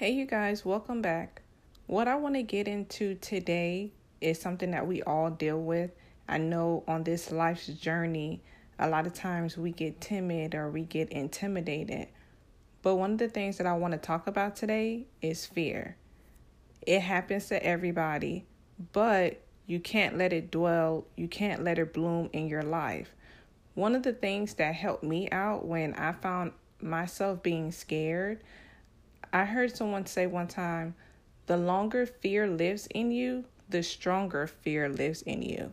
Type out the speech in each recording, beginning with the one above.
Hey, you guys, welcome back. What I want to get into today is something that we all deal with. I know on this life's journey, a lot of times we get timid or we get intimidated. But one of the things that I want to talk about today is fear. It happens to everybody, but you can't let it dwell, you can't let it bloom in your life. One of the things that helped me out when I found myself being scared I heard someone say one time, the longer fear lives in you, the stronger fear lives in you.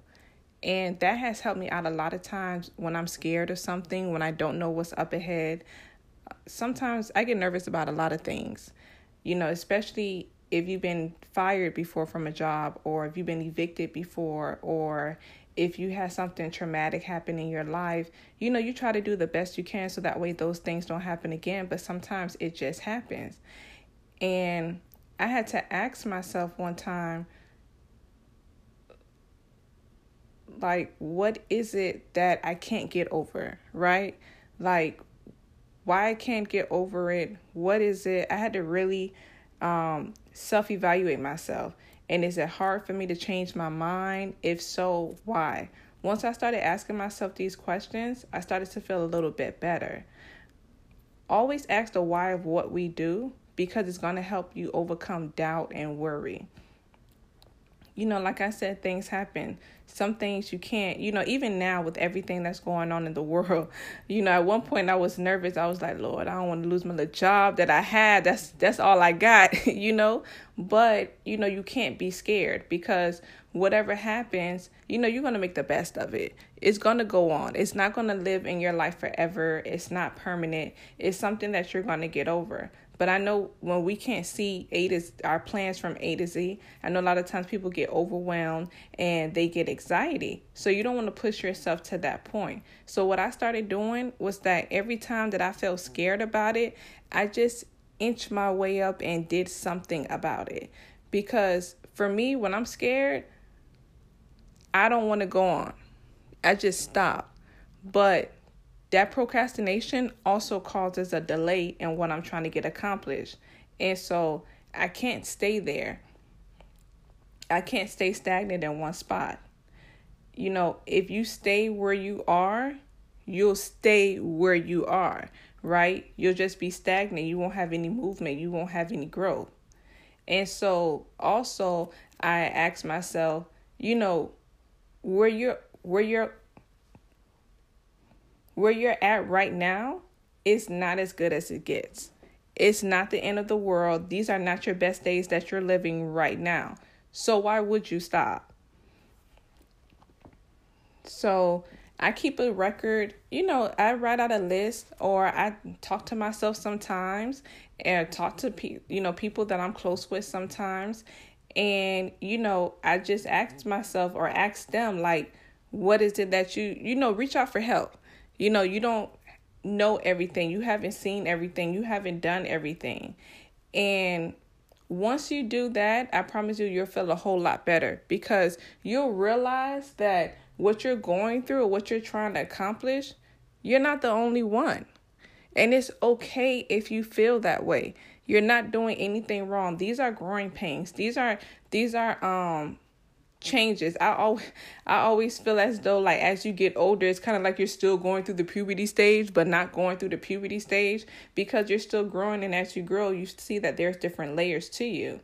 And that has helped me out a lot of times when I'm scared of something, when I don't know what's up ahead. Sometimes I get nervous about a lot of things, you know, especially if you've been fired before from a job or if you've been evicted before or if you had something traumatic happen in your life, you know, you try to do the best you can so that way those things don't happen again. But sometimes it just happens. And I had to ask myself one time, like, what is it that I can't get over, right? Like, why I can't get over it? What is it? I had to really um, self evaluate myself. And is it hard for me to change my mind? If so, why? Once I started asking myself these questions, I started to feel a little bit better. Always ask the why of what we do because it's going to help you overcome doubt and worry you know, like I said, things happen. Some things you can't, you know, even now with everything that's going on in the world, you know, at one point I was nervous. I was like, Lord, I don't want to lose my little job that I had. That's that's all I got, you know. But, you know, you can't be scared because whatever happens, you know, you're to make the best of it. It's to go on. It's not to live in your life forever. It's not permanent. It's something that you're to get over. But I know when we can't see A to our plans from A to Z, I know a lot of times people get overwhelmed and they get anxiety. So you don't want to push yourself to that point. So what I started doing was that every time that I felt scared about it, I just inched my way up and did something about it. Because for me, when I'm scared, I don't want to go on. I just stop. But that procrastination also causes a delay in what I'm trying to get accomplished. And so I can't stay there. I can't stay stagnant in one spot. You know, if you stay where you are, you'll stay where you are, right? You'll just be stagnant. You won't have any movement. You won't have any growth. And so also I ask myself, you know, where you're where you're where you're at right now is not as good as it gets. It's not the end of the world. These are not your best days that you're living right now. So why would you stop? So I keep a record, you know, I write out a list or I talk to myself sometimes and talk to pe- you know, people that I'm close with sometimes and you know, I just ask myself or ask them like what is it that you you know, reach out for help you know, you don't know everything. You haven't seen everything. You haven't done everything. And once you do that, I promise you, you'll feel a whole lot better because you'll realize that what you're going through what you're trying to accomplish, you're not the only one. And it's okay if you feel that way. You're not doing anything wrong. These are growing pains. These are these are um changes. I always I always feel as though like as you get older, it's kind of like you're still going through the puberty stage, but not going through the puberty stage because you're still growing and as you grow, you see that there's different layers to you.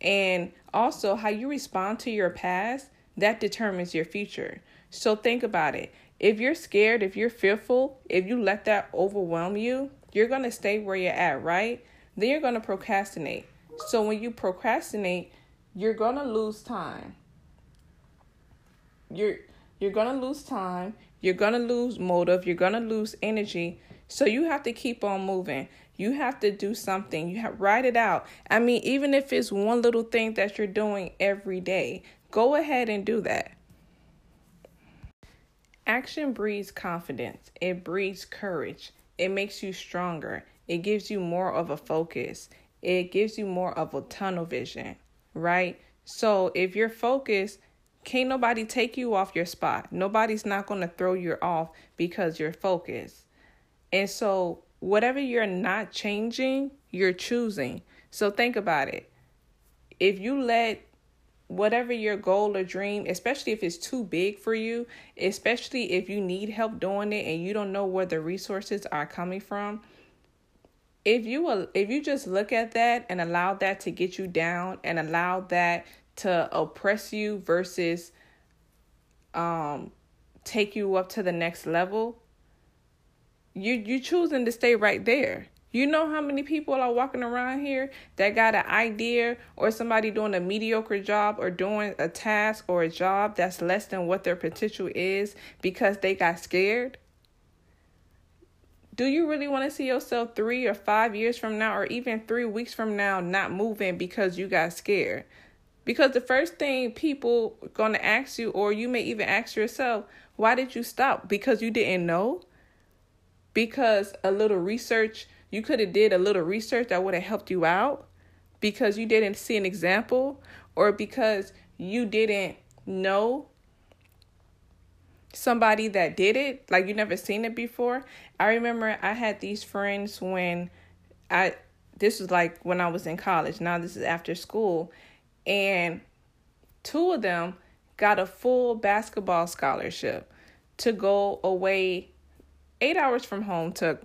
And also how you respond to your past, that determines your future. So think about it. If you're scared, if you're fearful, if you let that overwhelm you, you're going to stay where you're at, right? Then you're going to procrastinate. So when you procrastinate, you're going to lose time you're you're gonna lose time you're gonna lose motive you're gonna lose energy. So you have to keep on moving. You have to do something. You have write it out. I mean even if it's one little thing that you're doing every day go ahead and do that. Action breeds confidence. It breeds courage. It makes you stronger. It gives you more of a focus. It gives you more of a tunnel vision right? So if you're focused can't nobody take you off your spot. Nobody's not going to throw you off because you're focused. And so, whatever you're not changing, you're choosing. So think about it. If you let whatever your goal or dream, especially if it's too big for you, especially if you need help doing it and you don't know where the resources are coming from, if you will if you just look at that and allow that to get you down and allow that to oppress you versus um take you up to the next level, you you choosing to stay right there. You know how many people are walking around here that got an idea or somebody doing a mediocre job or doing a task or a job that's less than what their potential is because they got scared? Do you really want to see yourself three or five years from now or even three weeks from now not moving because you got scared? Because the first thing people going to ask you, or you may even ask yourself, why did you stop? Because you didn't know? Because a little research, you could have did a little research that would have helped you out? Because you didn't see an example? Or because you didn't know somebody that did it like you never seen it before i remember i had these friends when i this was like when i was in college now this is after school and two of them got a full basketball scholarship to go away eight hours from home to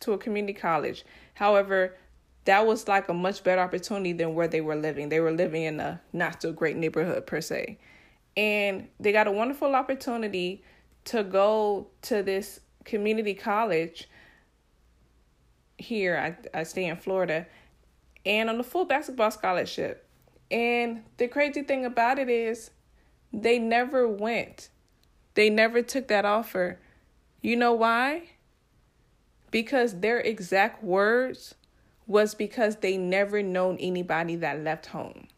to a community college. However, that was like a much better opportunity than where they were living. They were living in a not so great neighborhood per se. And they got a wonderful opportunity to go to this community college here. I, I stay in Florida and on a full basketball scholarship. And the crazy thing about it is, they never went. They never took that offer. You know why? Because their exact words was because they never known anybody that left home.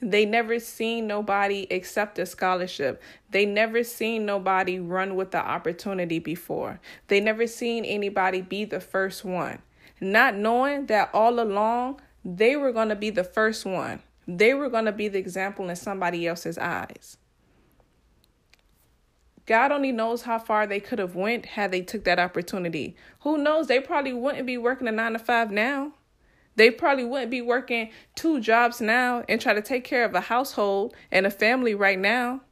They never seen nobody accept a scholarship. They never seen nobody run with the opportunity before. They never seen anybody be the first one. Not knowing that all along they were going to be the first one. They were going to be the example in somebody else's eyes. God only knows how far they could have went had they took that opportunity. Who knows? They probably wouldn't be working a 9 to 5 now. They probably wouldn't be working two jobs now and try to take care of a household and a family right now.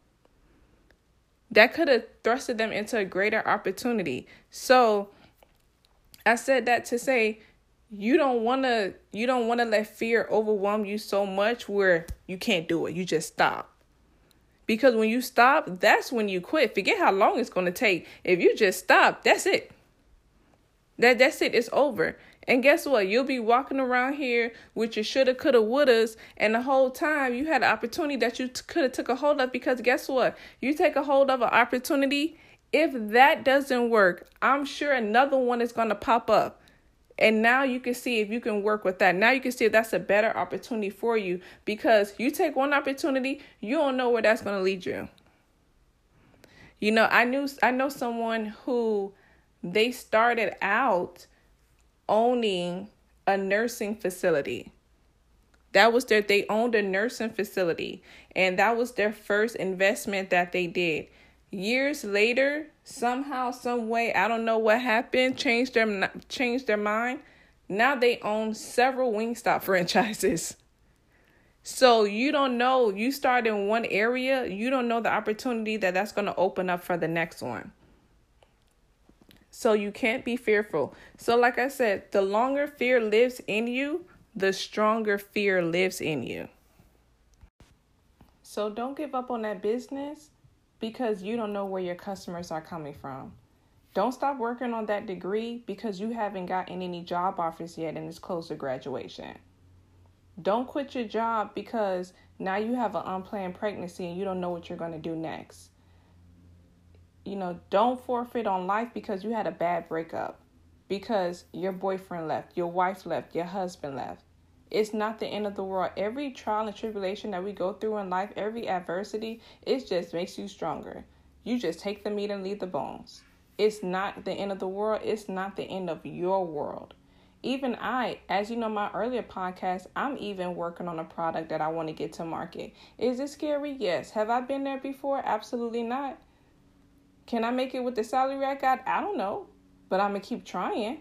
That could have thrusted them into a greater opportunity. So I said that to say you don't want to you don't want to let fear overwhelm you so much where you can't do it. You just stop. Because when you stop that's when you quit. Forget how long it's going to take. If you just stop that's it. That that's it. It's over. And guess what? You'll be walking around here with your shoulda coulda wouldas and the whole time you had an opportunity that you t- could have took a hold of because guess what? You take a hold of an opportunity. If that doesn't work i'm sure another one is going to pop up and now you can see if you can work with that. Now you can see if that's a better opportunity for you because you take one opportunity, you don't know where that's going to lead you. You know, I knew I know someone who they started out owning a nursing facility. That was their they owned a nursing facility and that was their first investment that they did. Years later, somehow, some way, I don't know what happened, changed their changed their mind. Now they own several Wingstop franchises. So you don't know, you start in one area, you don't know the opportunity that that's going to open up for the next one. So you can't be fearful. So like I said, the longer fear lives in you, the stronger fear lives in you. So don't give up on that business because you don't know where your customers are coming from. Don't stop working on that degree because you haven't gotten any job offers yet and it's close to graduation. Don't quit your job because now you have an unplanned pregnancy and you don't know what you're going to do next. You know, don't forfeit on life because you had a bad breakup, because your boyfriend left, your wife left, your husband left. It's not the end of the world. Every trial and tribulation that we go through in life, every adversity, it just makes you stronger. You just take the meat and leave the bones. It's not the end of the world. It's not the end of your world. Even I, as you know, my earlier podcast, I'm even working on a product that I want to get to market. Is it scary? Yes. Have I been there before? Absolutely not. Can I make it with the salary I got? I don't know, but I'm going to keep trying.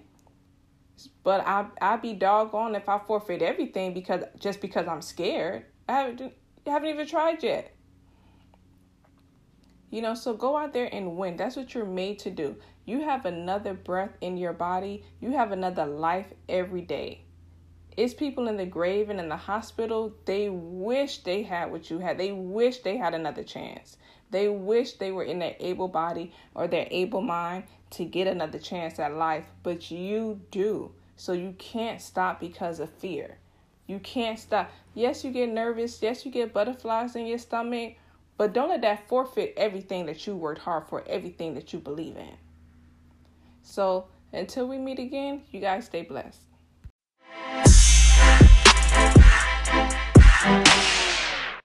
But I I'd be doggone if I forfeit everything because just because I'm scared. I haven't haven't even tried yet. You know, so go out there and win. That's what you're made to do. You have another breath in your body. You have another life every day. It's people in the grave and in the hospital. They wish they had what you had. They wish they had another chance. They wish they were in their able body or their able mind to get another chance at life, but you do. So you can't stop because of fear. You can't stop. Yes, you get nervous. Yes, you get butterflies in your stomach, but don't let that forfeit everything that you worked hard for, everything that you believe in. So until we meet again, you guys stay blessed.